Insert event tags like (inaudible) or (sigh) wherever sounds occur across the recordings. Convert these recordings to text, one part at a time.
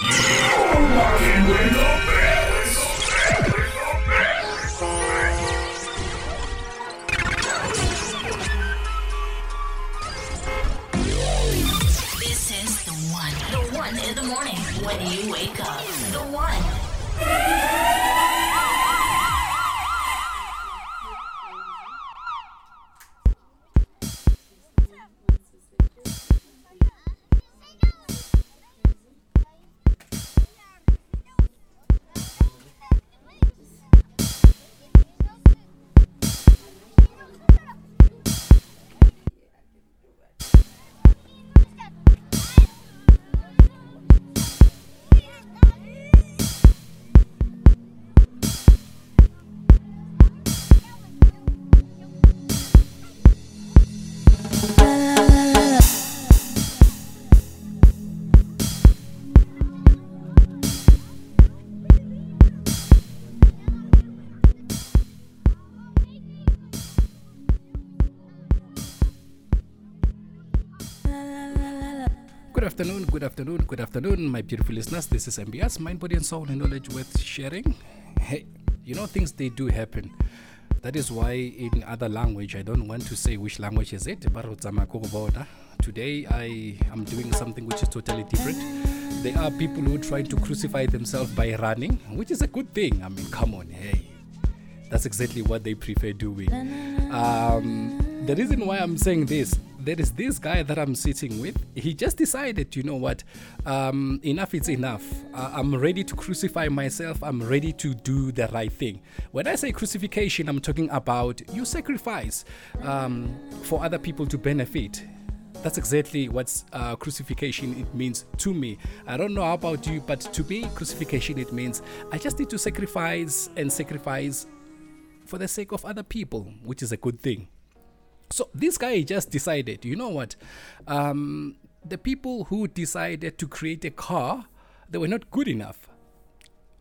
This is the one. The one in the morning when you wake up. The one. Good afternoon, good afternoon, good afternoon, my beautiful listeners. This is MBS, Mind, Body, and Soul, and knowledge worth sharing. Hey, you know, things they do happen. That is why, in other language, I don't want to say which language is it, but Today, I am doing something which is totally different. There are people who try to crucify themselves by running, which is a good thing. I mean, come on, hey. That's exactly what they prefer doing. Um, the reason why I'm saying this, there is this guy that I'm sitting with. He just decided, you know what, um, enough is enough. Uh, I'm ready to crucify myself. I'm ready to do the right thing. When I say crucifixion, I'm talking about you sacrifice um, for other people to benefit. That's exactly what uh, crucifixion it means to me. I don't know about you, but to me, crucifixion it means I just need to sacrifice and sacrifice for the sake of other people, which is a good thing. So this guy just decided, you know what? Um, the people who decided to create a car, they were not good enough.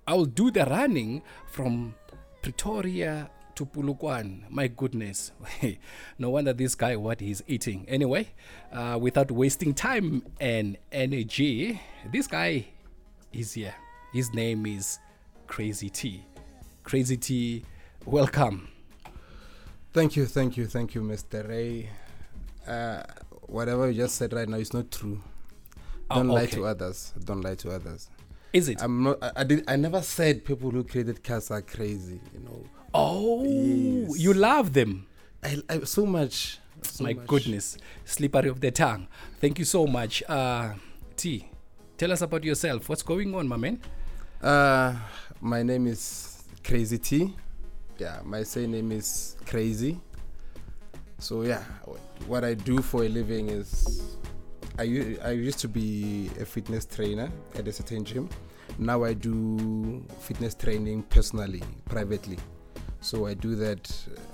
I'll do the running from Pretoria to Polokwane. My goodness. (laughs) no wonder this guy what he's eating. Anyway, uh, without wasting time and energy, this guy is here. His name is Crazy T. Crazy T, welcome. Thank you, thank you, thank you, Mr. Ray. Uh, whatever you just said right now is not true. Oh, Don't lie okay. to others. Don't lie to others. Is it? I'm not. I, I did. I never said people who created cars are crazy. You know. oh, Yes. you love them. I, I so much. So My much. goodness, slippery of the tongue. Thank you so much. Uh, T, tell us about yourself. What's going on, my man? Uh, my name is Crazy T. Yeah, my surname is Crazy. So yeah, what I do for a living is I, I used to be a fitness trainer at a certain gym. Now I do fitness training personally, privately. So I do that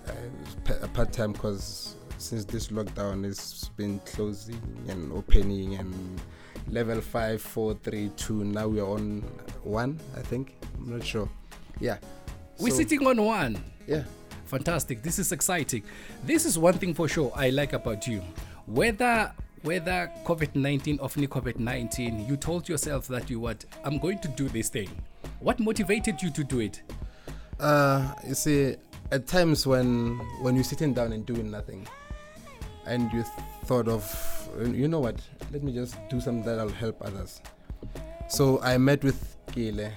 uh, part time because since this lockdown has been closing and opening and level five, four, three, two. Now we're on one, I think. I'm not sure. Yeah. We're So, sitting on one. Yeah. Fantastic. This is exciting. This is one thing for sure I like about you. Whether whether COVID-19 or any COVID-19, you told yourself that you what I'm going to do this thing. What motivated you to do it? Uh, you see, at times when when you're sitting down and doing nothing, and you th- thought of, you know what? Let me just do something that'll help others. So I met with Kile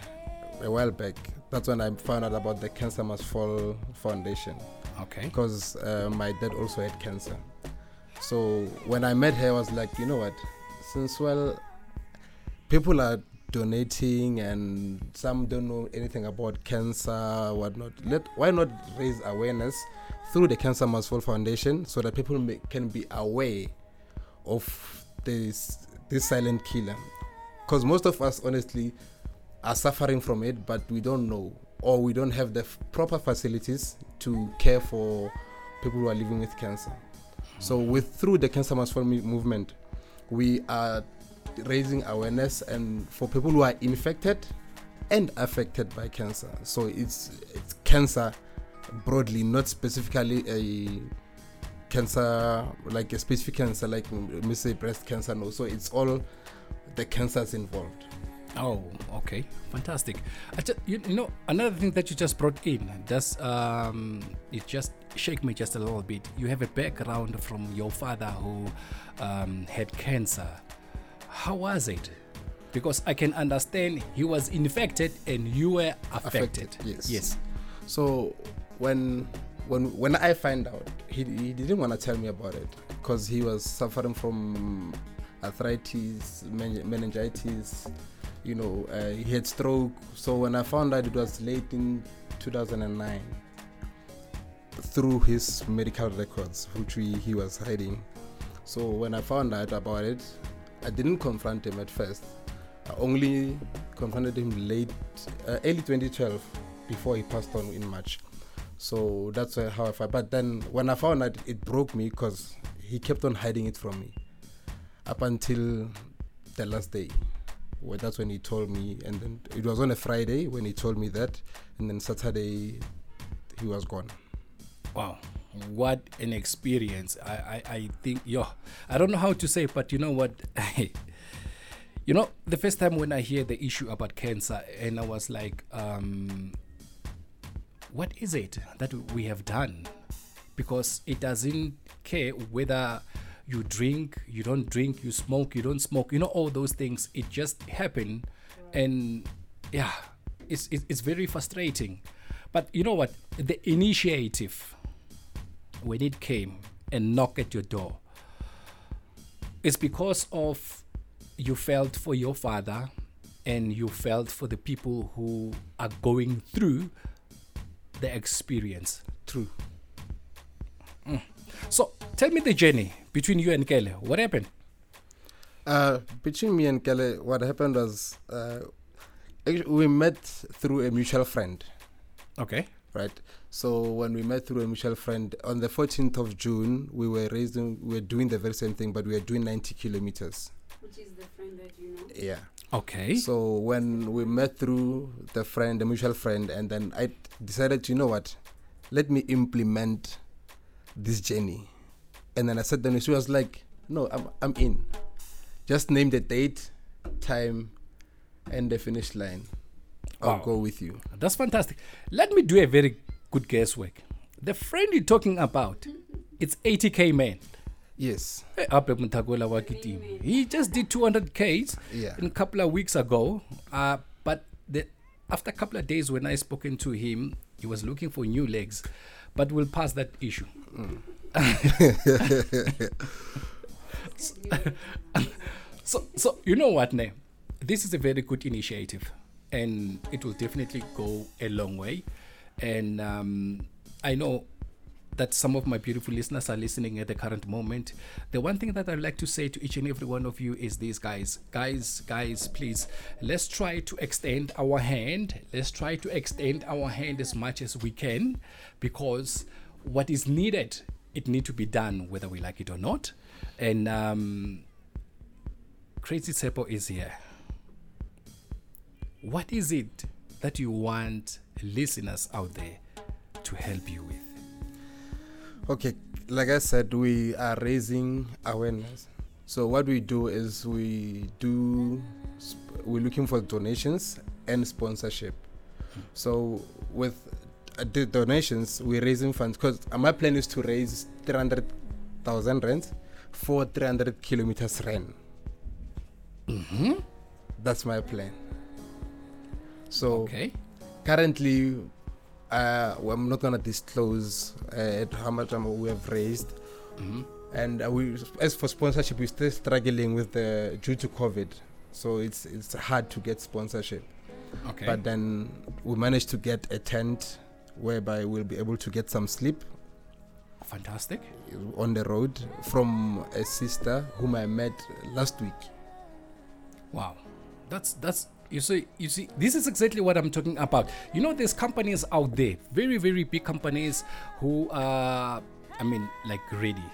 a while back. That's when I found out about the Cancer Must Fall Foundation Okay. because uh, my dad also had cancer. So when I met her, I was like, you know what? Since well, people are donating and some don't know anything about cancer, whatnot. Let why not raise awareness through the Cancer Must Fall Foundation so that people may, can be aware of this this silent killer. Because most of us, honestly, are suffering from it, but we don't know or we don't have the f- proper facilities to care for people who are living with cancer. So, with through the Cancer me- movement, we are raising awareness and for people who are infected and affected by cancer. So it's it's cancer broadly, not specifically a cancer like a specific cancer like mm, let me say breast cancer. No, so it's all the cancers involved. Oh, okay, fantastic. I just, you, you know, another thing that you just brought in, just um, it just shake me just a little bit. You have a background from your father who um, had cancer. How was it? Because I can understand he was infected and you were affected. Affected, yes. Yes. So when when when I find out, he, he didn't want to tell me about it because he was suffering from arthritis, meningitis. You know, uh, he had stroke. So when I found out, it was late in 2009. Through his medical records, which we, he was hiding. So when I found out about it, I didn't confront him at first. I only confronted him late, uh, early 2012, before he passed on in March. So that's how I found. But then when I found out, it broke me because he kept on hiding it from me up until the last day. Well, that's when he told me, and then it was on a Friday when he told me that, and then Saturday he was gone. Wow, what an experience! I, I, I think, yo, I don't know how to say, but you know what? (laughs) you know, the first time when I hear the issue about cancer, and I was like, um, what is it that we have done? Because it doesn't care whether you drink, you don't drink, you smoke, you don't smoke, you know, all those things. It just happen, and yeah, it's it's, it's very frustrating. But you know what? The initiative when it came and knocked at your door it's because of you felt for your father and you felt for the people who are going through the experience True. Mm. so tell me the journey between you and Kele. What happened? Uh, between me and Kelly, what happened was uh, we met through a mutual friend. Okay. right? So when we met through a mutual friend on the 14th of June, we were raising, we were doing the very same thing, but we were doing 90 kilometers. Which is the friend that you know? Yeah. Okay. So when we met through the friend, the mutual friend, and then I decided, you know what, let me implement this journey. And then I said, then she was like, no, I'm, I'm in. Just name the date, time, and the finish line. I'll Wow. go with you. That's fantastic. Let me do a very good guesswork. The friend you're talking about, it's 80k man. Yes. Abe Mutakwela wa Kitimi. He just did 200k Yeah. a couple of weeks ago. Uh, but the, after a couple of days, when I spoken to him, he was looking for new legs. But we'll pass that issue. (laughs) so, so you know what, Ne? This is a very good initiative, and it will definitely go a long way. And um, I know that some of my beautiful listeners are listening at the current moment. The one thing that I'd like to say to each and every one of you is this, guys, guys, guys, please, let's try to extend our hand. Let's try to extend our hand as much as we can, because what is needed, it need to be done whether we like it or not. And um, Crazy Tsepo is here. What is it that you want listeners out there to help you with? Okay, like I said, we are raising awareness. So what we do is we do sp- we're looking for donations and sponsorship. So with uh, the donations, we're raising funds because my plan is to raise 300,000 rand for 300 kilometers run. Mm-hmm. That's my plan. So Okay. currently uh, well, I'm not gonna disclose uh, how much we have raised, Mm-hmm. and uh, we, as for sponsorship, we're still struggling with the due to COVID, so it's it's hard to get sponsorship. Okay. But then we managed to get a tent whereby we'll be able to get some sleep Fantastic. on the road from a sister whom I met last week. Wow. That's that's you see you see this is exactly what I'm talking about. You know there's companies out there, very very big companies who are I mean like ready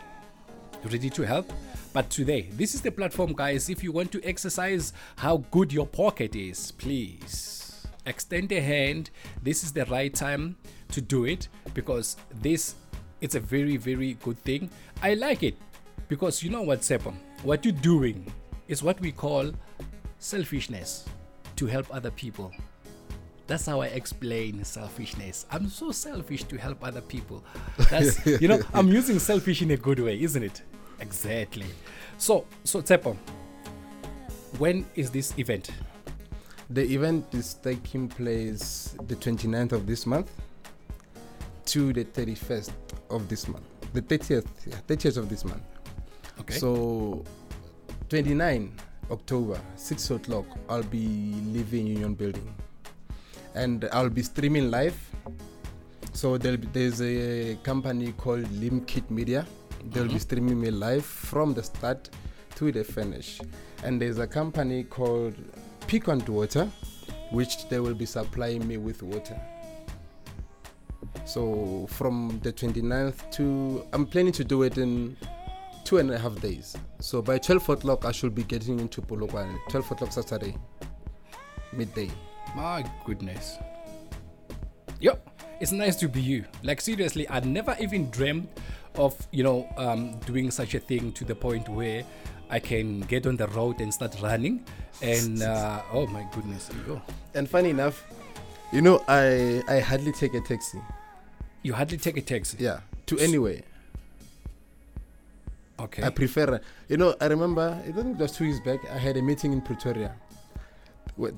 ready to help. But today, this is the platform guys. If you want to exercise how good your pocket is, please extend a hand. This is the right time to do it because this it's a very very good thing. I like it because you know what Sepam, what you're doing is what we call selfishness to help other people. That's how I explain selfishness. I'm so selfish to help other people. That's (laughs) you know, I'm using selfish in a good way, isn't it? Exactly. So, so Tsepo, when is this event? The event is taking place the 29th of this month to the 31st of this month. The 30th, yeah, 30th of this month. Okay. So, 29 October, 6 o'clock, I'll be leaving Union Building. And I'll be streaming live. So, there'll be, there's a company called Limkit Media. They'll be mm-hmm. streaming me live from the start to the finish. And there's a company called Piquant Water, which they will be supplying me with water. So from the 29th to, I'm planning to do it in two and a half days. So by 12 o'clock, I should be getting into Polokwane. 12 o'clock Saturday, midday. My goodness. Yep. It's nice to be you. Like seriously, I never even dreamed of, you know, um, doing such a thing to the point where I can get on the road and start running. And uh, oh my goodness, you, And funny enough, you know, I I hardly take a taxi. You hardly take a taxi. Yeah, to anywhere. Okay. I prefer, you know, I remember, I think it was two years back, I had a meeting in Pretoria.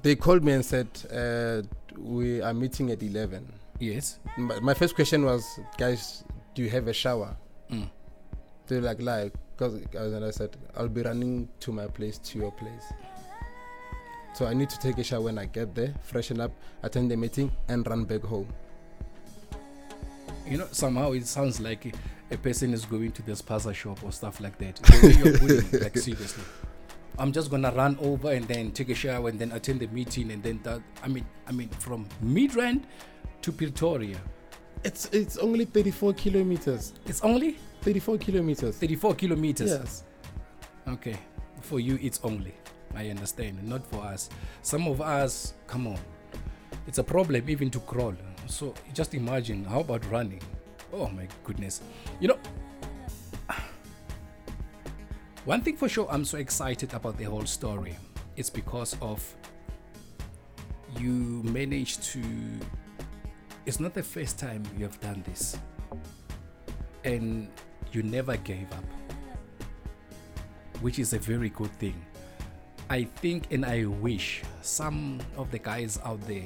They called me and said, uh, We are meeting at 11. yes. My, my first question was, Guys, do you have a shower? Mm. They're like, Like, because I said, I'll be running to my place, to your place. So I need to take a shower when I get there, freshen up, attend the meeting, and run back home. You know, somehow it sounds like a, a person is going to the spaza shop or stuff like that. The you're putting it, (laughs) like seriously. I'm just gonna run over and then take a shower and then attend the meeting and then that. I mean, I mean, from Midrand to Pretoria, It's it's only 34 kilometers. it's only 34 kilometers. 34 kilometers. Yes. Okay, for you it's only. I understand, not for us. Some of us, come on, it's a problem even to crawl. So just imagine, how about running? Oh my goodness. You know, one thing for sure, I'm so excited about the whole story. It's because of you managed to. It's not the first time you have done this, and you never gave up which is a very good thing. I think and I wish some of the guys out there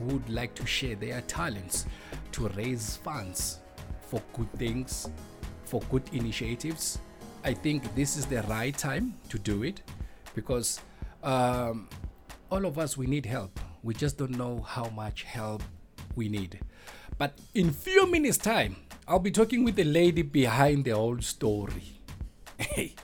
would like to share their talents to raise funds for good things, for good initiatives. I think this is the right time to do it because um, all of us we need help. We just don't know how much help we need. But in few minutes time, I'll be talking with the lady behind the whole story. Hey.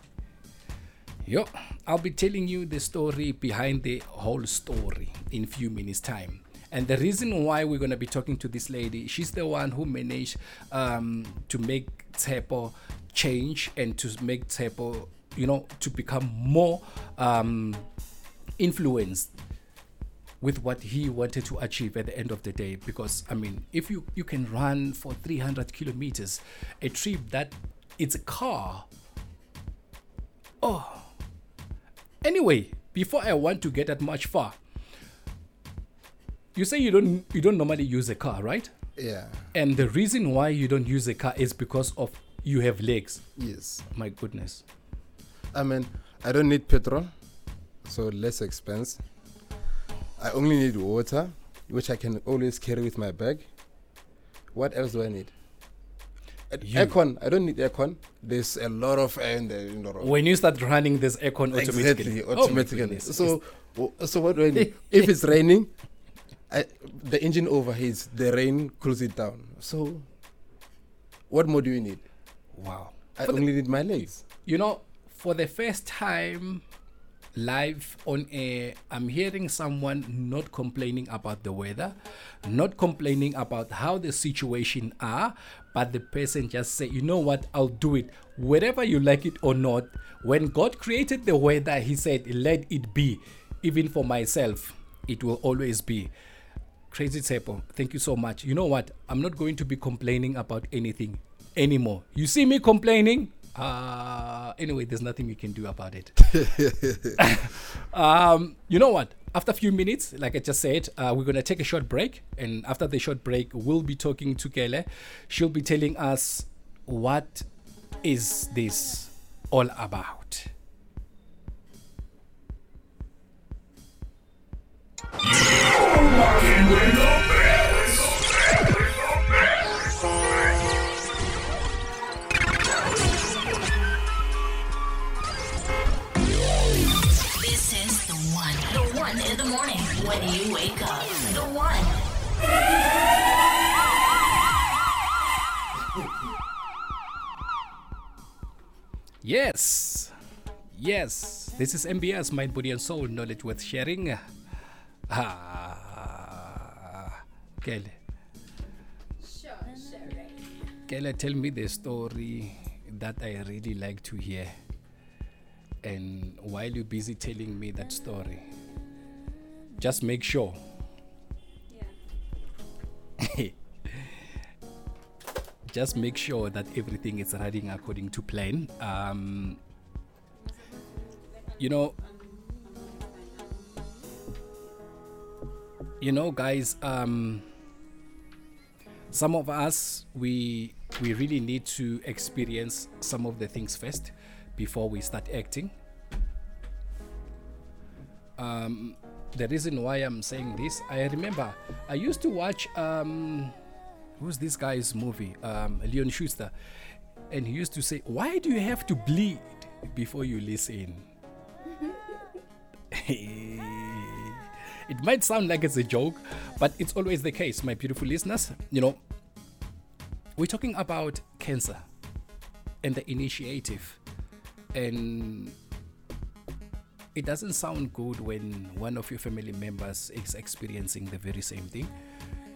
Yo, I'll be telling you the story behind the whole story in few minutes time. And the reason why we're going to be talking to this lady, she's the one who managed um, to make Tsepo change and to make Tsepo, you know, to become more um, influenced with what he wanted to achieve at the end of the day. Because i mean if you you can run for 300 kilometers a trip that it's a car. Oh. Anyway before i want to get that much far you say you don't you don't normally use a car right Yeah. and the reason why you don't use a car is because of you have legs Yes. my goodness I mean, I don't need petrol, so less expense. I only need water, which I can always carry with my bag. What else do I need? You. Aircon. I don't need aircon. There's a lot of air in the in the road. when you start running this aircon automatically Exactly, Oh automatically. goodness. so, so what do I need? (laughs) if it's raining, I, the engine overheats. The rain cools it down. So, what more do you need? wow I For the- only need my legs. You know, for the first time live on air, I'm hearing someone not complaining about the weather, not complaining about how the situation are, but the person just say, you know what, I'll do it. Whether you like it or not, when God created the weather, He said, let it be. Even for myself, it will always be. Crazy Tsepo, thank you so much. You know what? I'm not going to be complaining about anything anymore. You see me complaining? Uh, anyway, there's nothing you can do about it. (laughs) um, you know what? after a few minutes, like I just said, uh, we're going to take a short break. And after the short break, we'll be talking to Kele. She'll be telling us what is this all about. This is the one. The one in the morning when you wake up. The one. Yes, yes, this is MBS, Mind, Body, and Soul, knowledge worth sharing. Ah, Kele. Kele, tell me the story that I really like to hear. And while you're busy telling me that story, just make sure. (laughs) just make sure that everything is running according to plan. Um, you know, you know, guys. Um, some of us we we really need to experience some of the things first before we start acting. Um, the reason why I'm saying this, I remember I used to watch um, who's this guy's movie, um, Leon Schuster, and he used to say, "Why do you have to bleed before you listen?" (laughs) it might sound like it's a joke, but it's always the case, my beautiful listeners. You know, we're talking about cancer and the initiative, and it doesn't sound good when one of your family members is experiencing the very same thing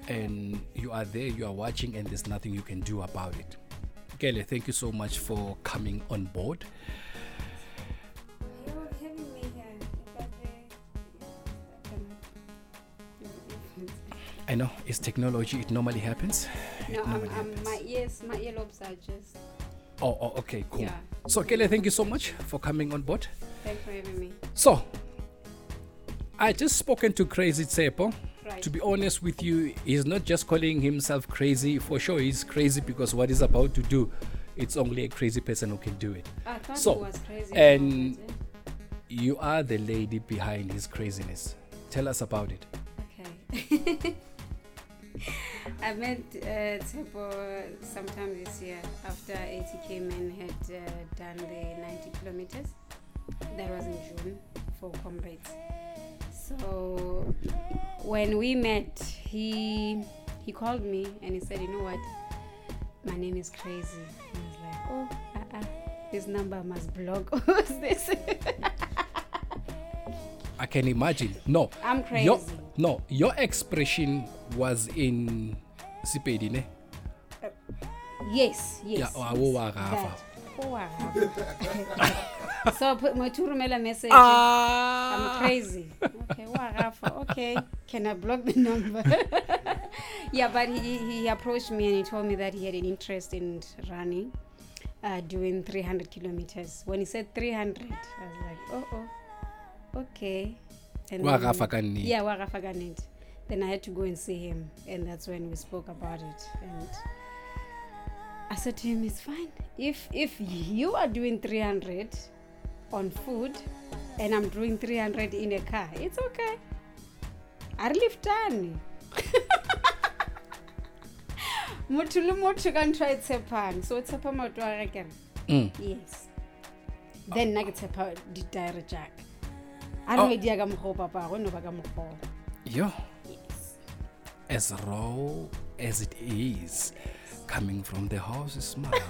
and you are there you are watching and there's nothing you can do about it. Kelly, thank you so much for coming on board i know it's technology it normally happens no, I'm, normally I'm, happens. my ears, my earlobes are just. oh, oh okay cool Yeah. so kelly thank you so much for coming on board Thanks for having me. so i just spoken to crazy tsepo Right. to be honest with you he's not just calling himself crazy for sure he's crazy because what he's about to do it's only a crazy person who can do it I thought So, it was crazy. and- you are the lady behind his craziness tell us about it Okay. (laughs) I met uh, Tsepo sometime this year after ATK Men had uh, done the 90 kilometers. That was in June for comrades. So when we met, he he called me and he said, "You know what? My name is Crazy." And I was like, "Oh, uh-uh. this number must block. (laughs) Who's this?" i can imagine no I'm crazy. your no your expression was in Sepedi, ne? Yes, yes. Yeah, wa- wo wa gafa. that. Wa gafa. (laughs) so motho romela message. Ah. I'm crazy. Okay, wa gafa. Okay, can I block the number? (laughs) yeah, but he, he approached me and he told me that he had an interest in running, uh, doing 300 kilometers. When he said 300, I was like, oh, oh, okay. And Wa gafa ka nnete. Yeah, wa gafa ka nnete. Then I had to go and see him, and that's when we spoke about it. And I said to him, "It's fine. If if you are doing 300 on food, and I'm doing 300 in a car, it's okay. I live done." motho le motho ka ntho a e tshepang so o tshepa maoto a ge kere Mm. yes then nna ke tshepa ditaere jaaka a re di ya ka mokgwa o papago no ba ka mokgwa o. As raw as it is, coming from the horse's mouth.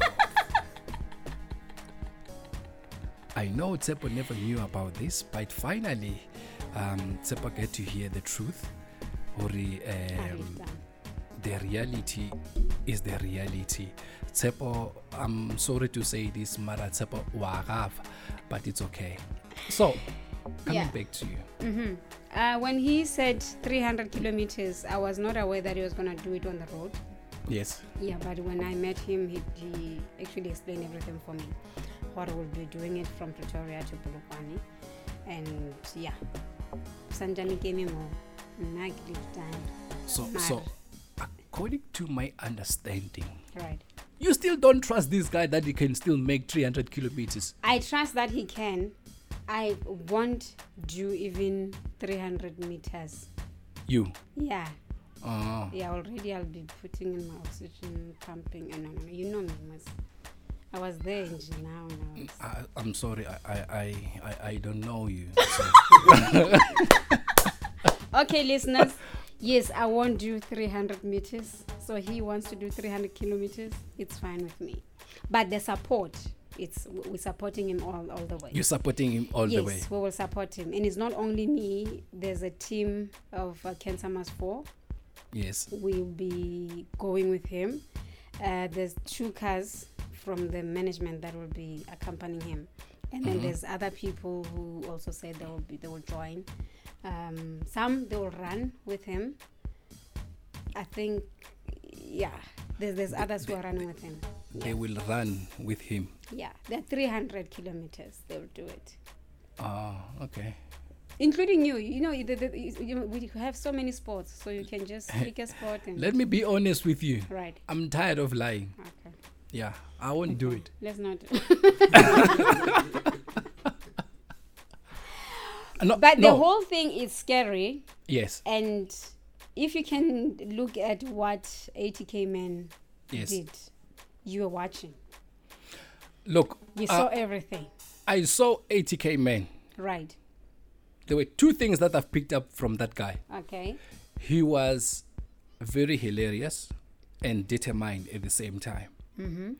I know Tsepo never knew about this, but finally, um, Tsepo get to hear the truth. Hori, um, the reality is the reality. Tsepo, I'm sorry to say this, Mara Tsepo wagaf, but it's okay. So, coming Yeah. back to you. Mhm. Uh, when he said 300 kilometers, I was not aware that he was going to do it on the road. Yes. Yeah, but when I met him, he, he actually explained everything for me. What I will be doing it from Pretoria to Polokwane. And yeah, sanjane keme mo nna ke le done So, so according to my understanding, right you still don't trust this guy that he can still make 300 kilometers. i trust that he can i won't do even 300 meters. You. yeah. Uh, yeah already i'll be putting in my oxygen pumping and you know me mas i was there in now I, I'm sorry, I, I, I, I, I don't know you. So, (laughs) okay listeners. Yes i won't do 300 meters. So he wants to do 300 kilometers. It's fine with me. But the support it's we're supporting him all, all the way. You're supporting him all yes the way. Yes, we will support him. And it's not only me there's a team of uh, Cancer Must Fall Yes. we'll be going with him. Uh, there's two cars from the management that will be accompanying him. And then there's other people who also said they will be they will join. Um, some they will run with him. I think yeah there's, there's others who are running with him They will run with him. yeah they're 300 kilometers they will do it Oh, okay. including you you know the, the, you, we have so many sports so you can just (laughs) pick a sport and Let me be honest with you. right I'm tired of lying. okay Yeah, I won't do it. let's not (laughs) No, (laughs) but no. the whole thing is scary yes, and if you can look at what 80k men yes. did you were watching Look, you uh, saw everything I saw 80k men. right There were two things that I've picked up from that guy. okay He was very hilarious and determined at the same time. Mm-hmm.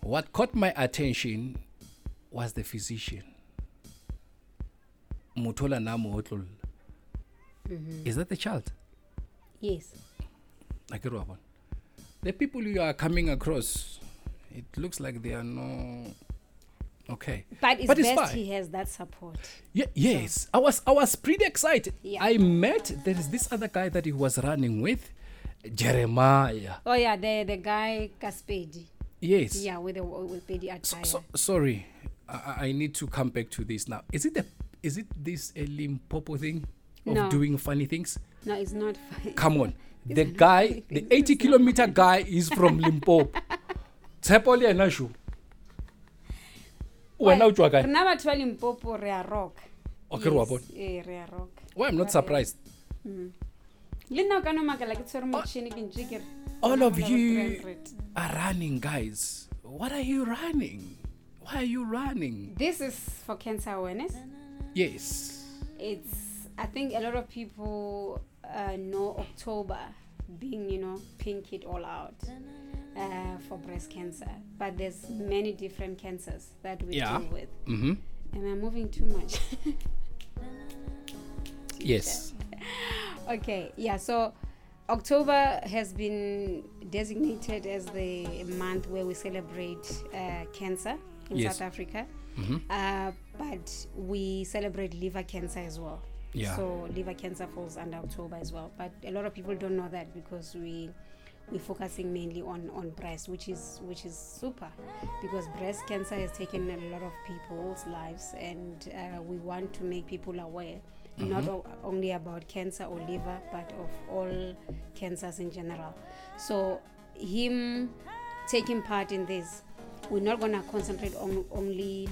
What caught my attention was the physician. Mutola. Mm-hmm. Is that the child? yes Akere wa bona? The people you are coming across, it looks like they are no. Okay. but it's But it's best fine. he has that support Yeah, yes, I was I was pretty excited. Yeah. I met there is this other guy that he was running with, Jeremiah. oh yeah the the guy Kaspedi Yes. yeah with the with Pedi So, so, sorry, I, I- need to come back to this now. Is it the is it this a Limpopo thing of No. doing funny things? no it's not fine Come on, (laughs) the guy, the (laughs) 80 kilometer guy is from (laughs) Limpopo. Tshepo le ena sho. Wena o tswa kae? rena batho ba limpopo re a rock Okay, re wa bona. eh, re a rock Why I'm not surprised. le nna o ka nomakala ke tshwere motšhini ke ntse ke re All of you are running, guys. What are you running? Why are you running? this is for cancer awareness Yes. it's i think a lot of people uh, know october being you know pink it all out uh, for breast cancer but there's many different cancers that we Yeah. deal with Mm-hmm. am i moving too much (laughs) Yes. (laughs) okay yeah so october has been designated as the month where we celebrate uh, cancer in Yes. south africa Mm-hmm. uh, but we celebrate liver cancer as well Yeah. so liver cancer falls under october as well. But a lot of people don't know that because we we're focusing mainly on on breast which is which is super. Because breast cancer has taken a lot of people's lives and uh, we want to make people aware not o- only about cancer or liver but of all cancers in general. So him taking part in this we're not going to concentrate on only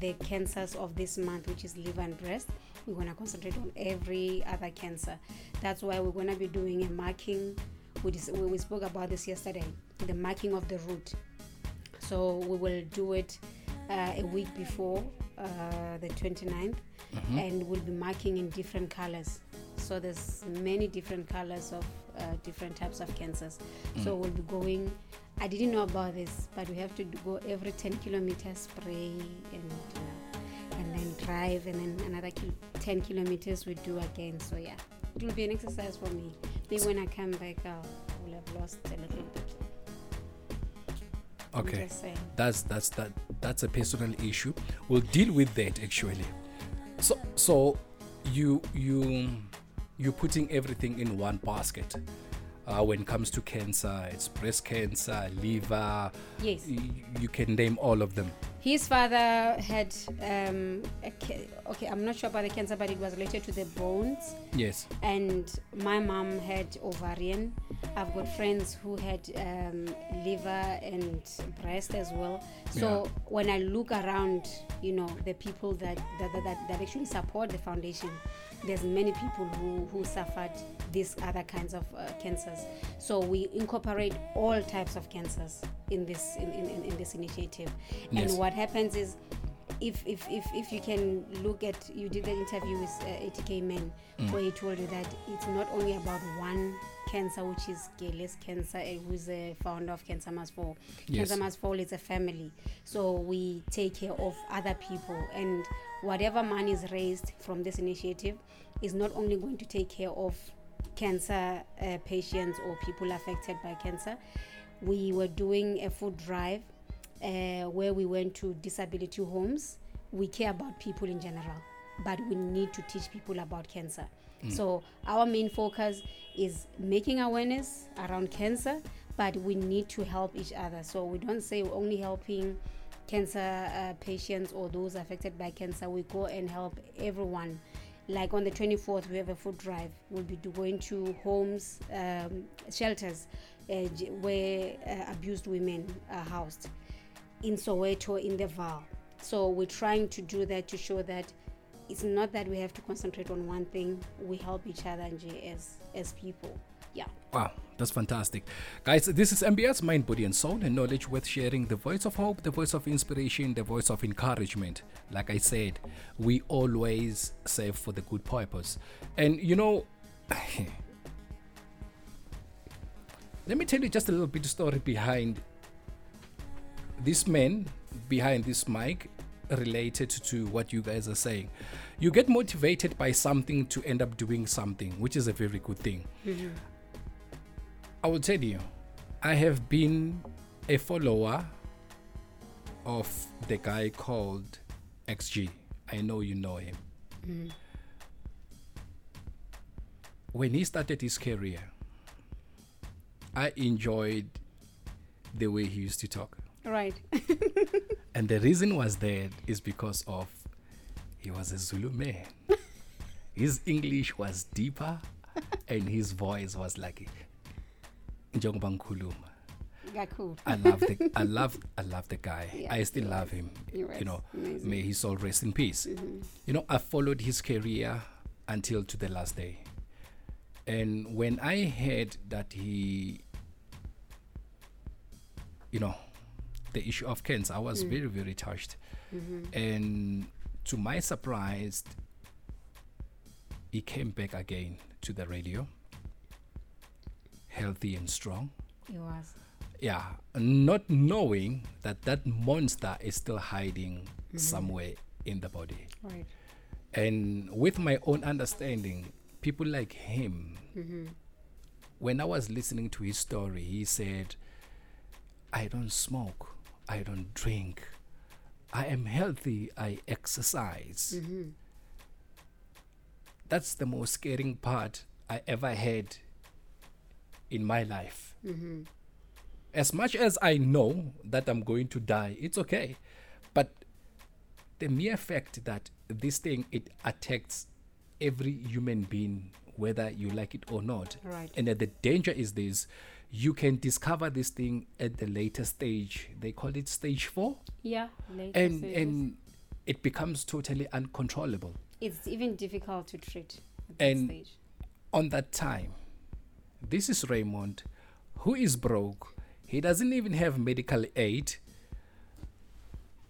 the cancers of this month which is liver and breast we're going to concentrate on every other cancer. That's why we're going to be doing a marking. We, dis- we spoke about this yesterday the marking of the root. So we will do it uh, a week before uh, the 29th and we'll be marking in different colors. So there's many different colors of uh, different types of cancers. So we'll be going i didn't know about this but we have to go every 10 kilometers spray and uh, and then drive and then another kil- 10 kilometers we do again so yeah it will be an exercise for me maybe when i come back i'll, will have lost a little bit Okay. That's that's that that's a personal issue. We'll deal with that actually. So so you you you putting everything in one basket. Uh, when it comes to cancer. It's breast cancer, liver. Yes. y- you can name all of them. His father had um, a ca- okay. I'm not sure about the cancer, but it was related to the bones. Yes. and my mom had ovarian. I've got friends who had um, liver and breast as well. So Yeah. when I look around, you know, the people that that, that, that that actually support the foundation, there's many people who, who suffered these other kinds of uh, cancers. So we incorporate all types of cancers in this in, in, in- this initiative. Yes. And what happens is if, if, if, if you can look at you did the interview with uh, ATK Men Mm. where he told you that it's not only about one cancer which is Gales cancer uh, who's the founder of Cancer Must Fall. Yes. Cancer Must Fall is a family so we take care of other people and whatever money is raised from this initiative is not only going to take care of cancer uh, patients or people affected by cancer we were doing a food drive uh, where we went to disability homes. We care about people in general, but we need to teach people about cancer. So our main focus is making awareness around cancer, but we need to help each other. So we don't say we're only helping cancer uh, patients or those affected by cancer. We go and help everyone. Like on the 24th, we have a food drive. We'll be going to homes, um, shelters uh, where uh, abused women are housed in Soweto in the Vaal. So we're trying to do that to show that it's not that we have to concentrate on one thing. We help each other as as people. Yeah. Wow, that's fantastic. Guys, this is MBS Mind, Body and Soul, and knowledge worth sharing. The voice of hope, the voice of inspiration, the voice of encouragement. Like I said, we always serve for the good purpose. And you know, (sighs) let me tell you just a little bit story behind this man behind this mic related to what you guys are saying. You get motivated by something to end up doing something, which is a very good thing. Mm-hmm. I will tell you, I have been a follower of the guy called XG. I know you know him. Mm. When he started his career, I enjoyed the way he used to talk. Right. (laughs) And the reason was that is because of he was a Zulu man. (laughs) his English was deeper and his voice was like njengoba ngikhuluma. Gaku. I love the I love I love the guy. Yeah, I still love him. You know, amazing. Mm-hmm. may his soul rest in peace. You know, I followed his career until to the last day. And when I heard that he you know, the issue of cancer, I was Mm. very, very touched. Mm-hmm. And to my surprise, he came back again to the radio, healthy and strong It was. yeah not knowing that that monster is still hiding Mm-hmm. somewhere in the body Right. and with my own understanding people like him Mm-hmm. when i was listening to his story he said i don't smoke i don't drink i am healthy i exercise Mm-hmm. that's the most scaring part i ever had in my life Mm-hmm. as much as I know that I'm going to die, it's okay. But the mere fact that this thing it attacks every human being, whether you like it or not, Right. and that the danger is this: you can discover this thing at the later stage. They call it stage four, Yeah. Later and stages. and it becomes totally uncontrollable. it's even difficult to treat at And- that stage. on that time. This is Raymond, who is broke. He doesn't even have medical aid.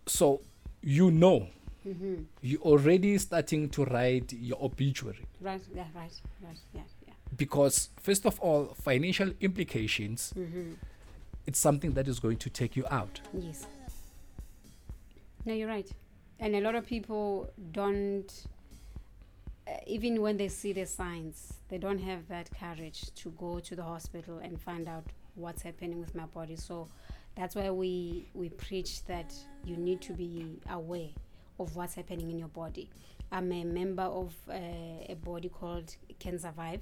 So you know, Mm-hmm. you're already starting to write your obituary Right. Yeah. Right. Right. Yeah. Yeah. because, first of all, financial implications. Mm-hmm. It's something that is going to take you out. Yes. No, you're right. And a lot of people don't, even when they see the signs, they don't have that courage to go to the hospital and find out what's happening with my body. So that's why we, we preach that you need to be aware of what's happening in your body. I'm a member of uh, a body called Can Survive.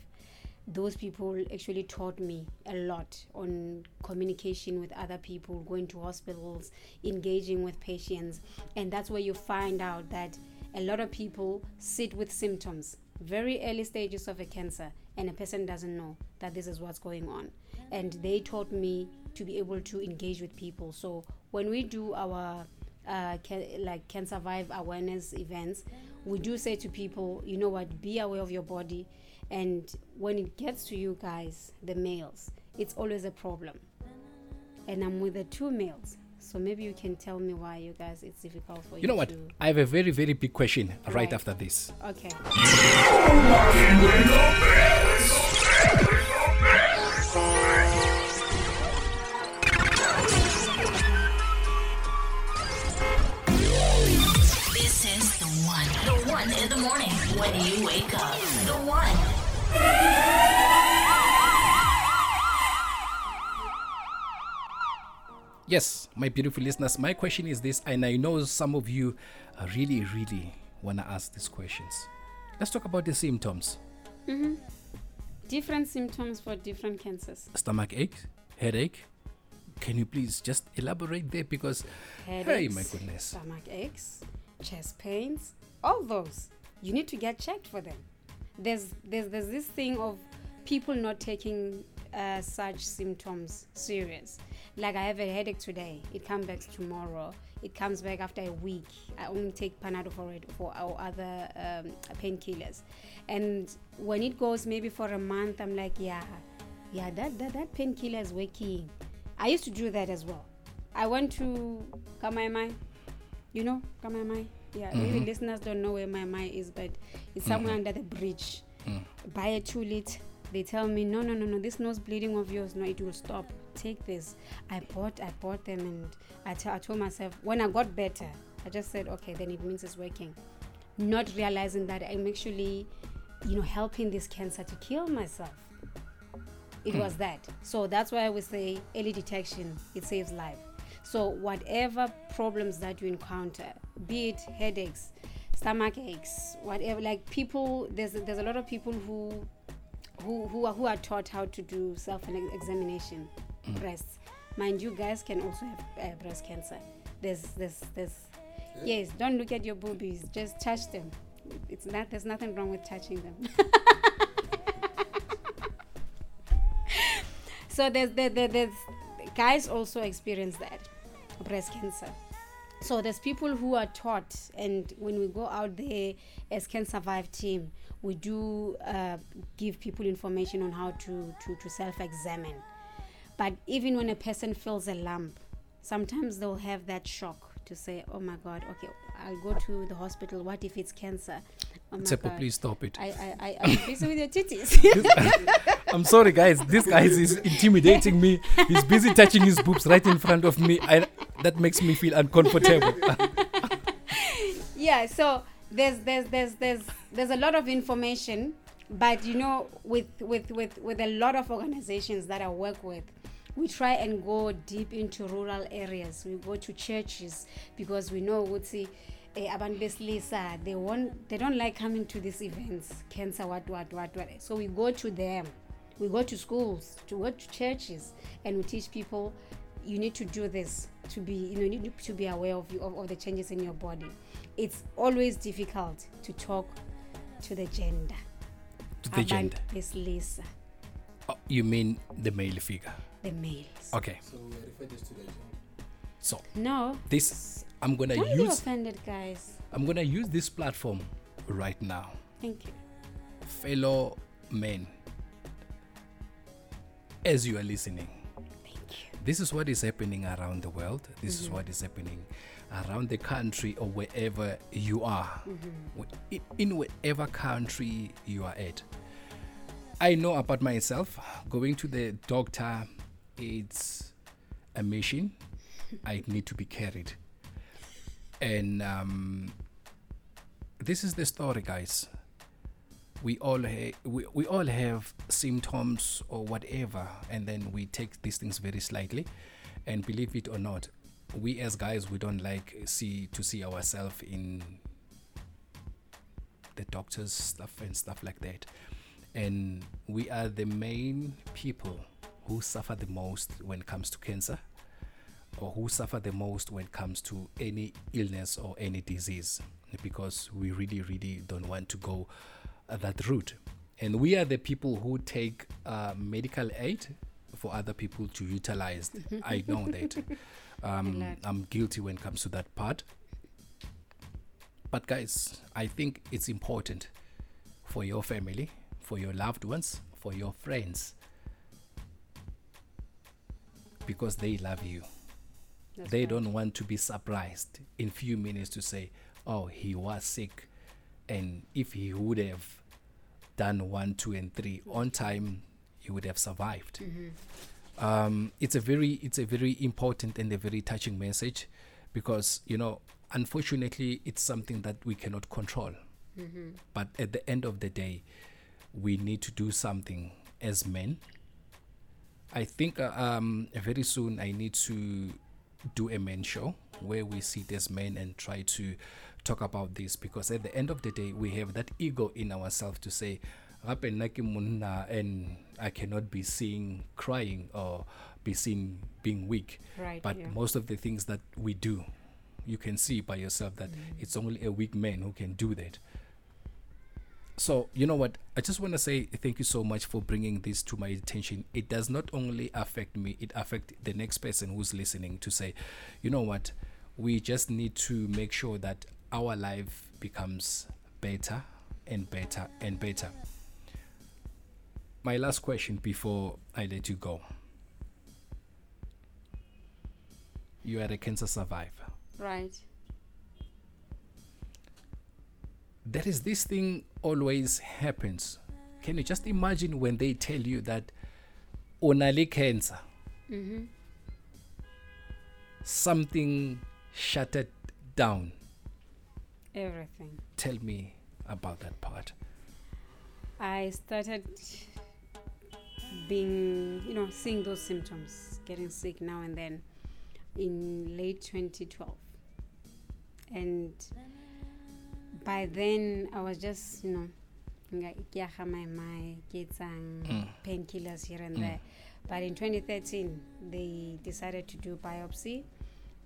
those people actually taught me a lot on communication with other people, going to hospitals, engaging with patients. And that's where you find out that a lot of people sit with symptoms, very early stages of a cancer, and a person doesn't know that this is what's going on. And they taught me to be able to engage with people. So when we do our uh, ca- like can survive awareness events, we do say to people, you know what, be aware of your body. And when it gets to you guys, the males, it's always a problem. And I'm with the two males. So maybe you can tell me why you guys it's difficult for you. You know what? To, I have a very, very big question right, Right. after this. okay. This is the one. The one in the morning when you wake up. Yes, my beautiful listeners, my question is this, and I know some of you really, really want to ask these questions. Let's talk about the symptoms mm-hmm. Different symptoms for different cancers. stomach ache, headache. Can you please just elaborate there? Because, hey, my goodness. stomach aches, chest pains, all those. You need to get checked for them. There's there's there's this thing of people not taking uh, such symptoms serious. Like I have a headache today, it comes back tomorrow. It comes back after a week. I only take Panadol for it for our other um, painkillers, and when it goes maybe for a month, I'm like, yeah, yeah, that that, that painkiller is working. I used to do that as well. I went to Kamaimai. You know Kamaimai? Yeah, maybe listeners don't know where my mind is, but it's somewhere under the bridge. Buy a tulip. They tell me, no, no, no, no, this nose bleeding of yours, no, it will stop. Take this. I bought, I bought them, and I told myself when I got better, I just said, okay, then it means it's working. Not realizing that I'm actually, you know, helping this cancer to kill myself it was hmm. that so that's why we say early detection it saves life so whatever problems that you encounter be it headaches stomach aches whatever like people there's there's a lot of people who who who are, who are taught how to do self examination breasts mind you guys can also have uh, breast cancer. There's there's there's yes don't look at your boobies just touch them. It's not there's nothing wrong with touching them. (laughs) So there's there, there, there's guys also experience that breast cancer so there's people who are taught and when we go out there as Can Survive team we do uh, give people information on how to to, to self-examine but even when a person feels a lump sometimes they'll have that shock to say oh my god okay i'll go to the hospital what if it's cancer oh God. please stop it. I, I, I, I'm busy with your titties. I'm sorry, guys. This guy is intimidating me. He's busy touching his boobs right in front of me. I, that makes me feel uncomfortable. (laughs) yeah so there's there's there's there's there's a lot of information but you know with with with with a lot of organizations that i work with we try and go deep into rural areas. We go to churches because we know ukuthi eh, abantu besilisa they want they don't like coming to these events cancer what what what what. So we go to them. We go to schools to go to churches and we teach people you need to do this to be you know you need to be aware of you of, of the changes in your body it's always difficult to talk to the gender to the gender. Abantu besilisa Oh, you mean the male figure? the males Okay. So we refer this to the So no this I'm gonna don't be use offended guys I'm gonna use this platform right now. thank you Fellow men, as you are listening, thank you this is what is happening around the world. This is what is happening around the country or wherever you are, in- in whatever country you are at. I know about myself. Going to the doctor, it's a mission. I need to be carried, and um, this is the story, guys. We all ha- we, we all have symptoms or whatever, and then we take these things very slightly. And believe it or not, we as guys we don't like see to see ourselves in the doctor's stuff and stuff like that. and we are the main people who suffer the most when it comes to cancer or who suffer the most when it comes to any illness or any disease because we really really don't want to go that route. And we are the people who take uh, medical aid for other people to utilize. I know (laughs) that. Um, i'm guilty when it comes to that part. But guys i think it's important for your family for your loved ones for your friends because they love you. That's they right. don't want to be surprised in few minutes to say oh he was sick and if he would have done one two and three on time you would have survived. Um, it's a very it's a very important and a very touching message because you know unfortunately it's something that we cannot control. But at the end of the day we need to do something as men. I think uh, um, very soon I need to do a men show where we sit as men and try to talk about this because at the end of the day we have that ego in ourselves to say "Gape nna ke monna and I cannot be seen crying or be seen being weak. Right, but yeah. most of the things that we do you can see by yourself that mm. it's only a weak man who can do that. So you know what? I just want to say thank you so much for bringing this to my attention. It does not only affect me it affects the next person who's listening to say you know what? We just need to make sure that our life becomes better and better and better. My last question before i let you go. You are a cancer survivor. Right. there is this thing always happens. Can you just imagine when they tell you that onali cancer? Mm-hmm. something shuttered down Everything. tell me about that part I started being, you know, seeing those symptoms, getting sick now and then in late 2012. And by then, I was just, you know, nga- ke a ga my my ke etsang Mm. painkillers here and there. But in 2013, they decided to do biopsy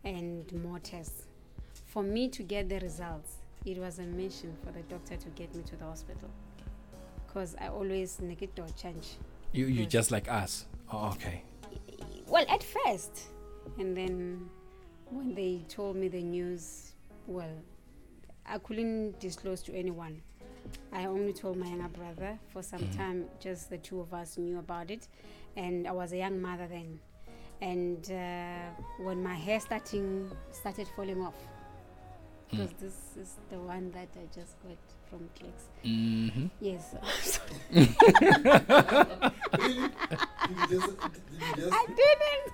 and more tests. For me to get the results, it was a mission for the doctor to get me to the hospital. Because I always naked door change. you you Yes. just like us oh, okay Well, at first. And then when they told me the news, well, I couldn't disclose to anyone. I only told my younger brother. For some time, just the two of us knew about it. And I was a young mother then. And uh, when my hair starting started falling off, because this is the one that I just got from Clicks. mm-hmm. Yes. (laughs) just, I didn't.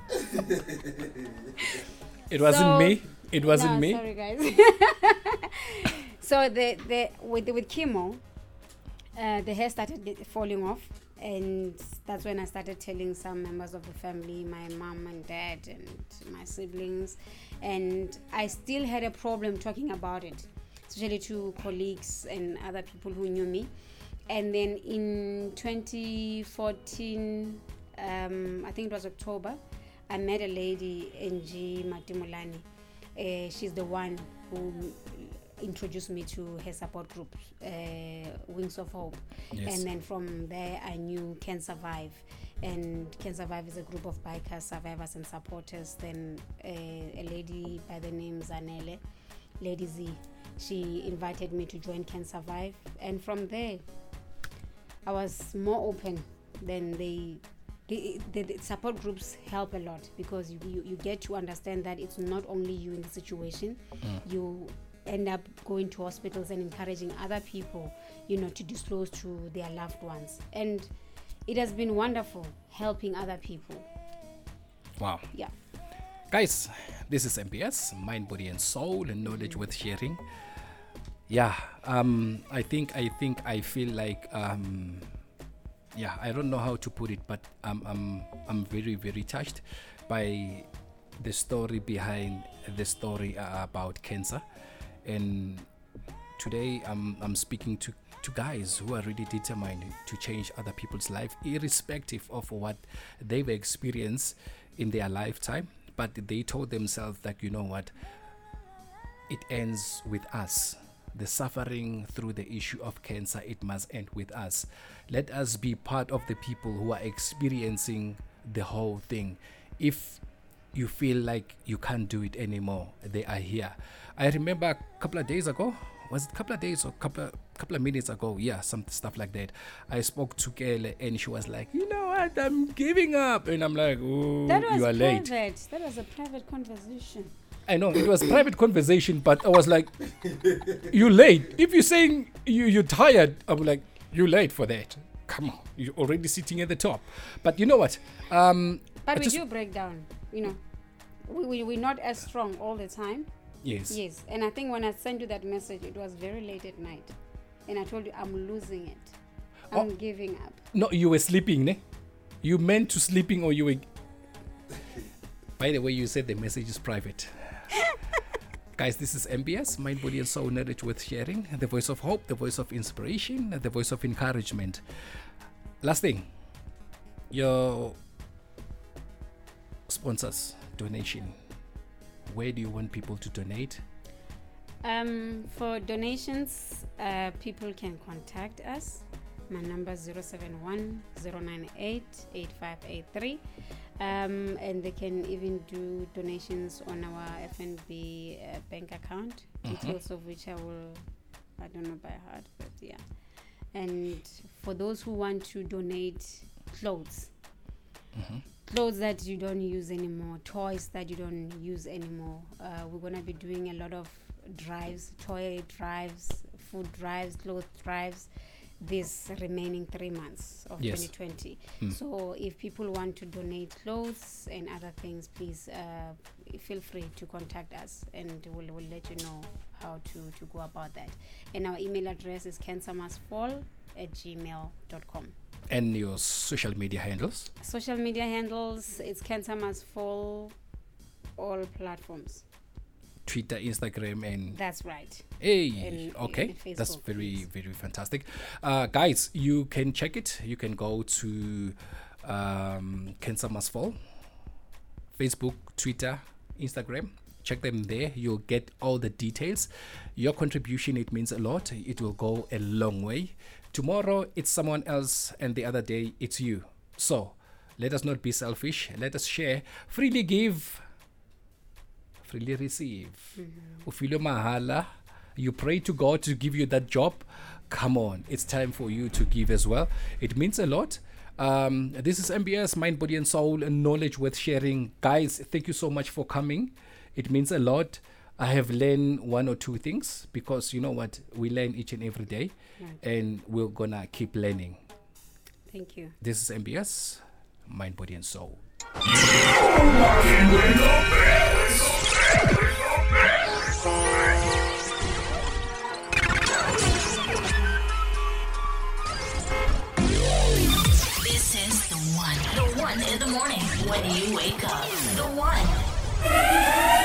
it wasn't So- me it wasn't no, me Sorry, guys. (laughs) so the the with with chemo, uh, the hair started falling off, and that's when I started telling some members of the family, my mom and dad, and my siblings, and I still had a problem talking about it, especially to colleagues and other people who knew me. And then in 2014, um, I think it was October, I met a lady, Ng Matimulani. Uh, she's the one who introduced me to her support group, uh, Wings of Hope. Yes. And then from there, I knew Can Survive. And Can Survive is a group of bikers, survivors, and supporters. Then uh, a lady by the name Zanele, Lady Z, she invited me to join Can Survive. And from there, I was more open than they. The, the, the support groups help a lot because you, you, you get to understand that it's not only you in the situation. You end up going to hospitals and encouraging other people, you know, to disclose to their loved ones. And it has been wonderful helping other people. wow Yeah. guys this is mbs mind body and soul and knowledge worth sharing yeah um i think i think i feel like um yeah i don't know how to put it but i'm i'm i'm very very touched by the story behind the story uh, about cancer and today i'm i'm speaking to to guys who are really determined to change other people's life, irrespective of what they've experienced in their lifetime. But they told themselves that, you know what, it ends with us. The suffering through the issue of cancer, it must end with us. Let us be part of the people who are experiencing the whole thing. If you feel like you can't do it anymore, they are here. I remember a couple of days ago, was it a couple of days or couple of, couple of minutes ago? Yeah, some stuff like that. I spoke to Kele and she was like, you know what, I'm giving up. And I'm like, oh, That was you are late. private. That was a private conversation. I know it was private conversation, but I was like, "You late? If you're saying you you're tired, I'm like, you late for that. Come on, you're already sitting at the top." But you know what? Um, But I we just- do break down, you know. We, we, we're not as strong all the time. yes, Yes. And I think when I sent you that message, it was very late at night. And I told you, I'm losing it. I'm Oh. giving up. no, you were sleeping, ne? You meant to sleeping, or you were. (laughs) By the way, you said the message is private. (laughs) Guys, this is MBS, Mind, Body, and Soul Knowledge with Sharing, the voice of hope, the voice of inspiration, the voice of encouragement. Last thing, your sponsors, donation. Where do you want people to donate? Um, for donations, uh, people can contact us. My number is 071 098 8583. Um, and they can even do donations on our FNB uh, bank account, details of which I will, I don't know by heart, but yeah. And for those who want to donate clothes, clothes that you don't use anymore, toys that you don't use anymore. Uh, we're gonna be doing a lot of drives, toy drives, food drives, clothes drives. This remaining three months of Yes. 2020. So if people want to donate clothes and other things, please uh, feel free to contact us, and we'll, we'll let you know how to, to go about that. And our email address is cancermustfall at gmail.com. And your social media handles? Social media handles, it's Cancer Must Fall, all platforms. Twitter, Instagram, and That's right. Hey, And- okay, and that's very very fantastic. Uh, guys, you can check it. You can go to um, Cancer Must Fall, Facebook, Twitter, Instagram. Check them there. You'll get all the details. Your contribution it means a lot. It will go a long way. Tomorrow it's someone else, and the other day it's you. So let us not be selfish. Let us share. Freely give freely receive. Ufile mahala. You pray to God to give you that job. Come on, it's time for you to give as well. It means a lot. Um, this is MBS Mind, Body, and Soul, and knowledge worth sharing. Guys, thank you so much for coming. It means a lot. I have learned one or two things because you know what? We learn each and every day, Right. and we're gonna keep learning. Thank you. This is MBS Mind, Body, and Soul. This is. The one in the morning when you wake up. The one.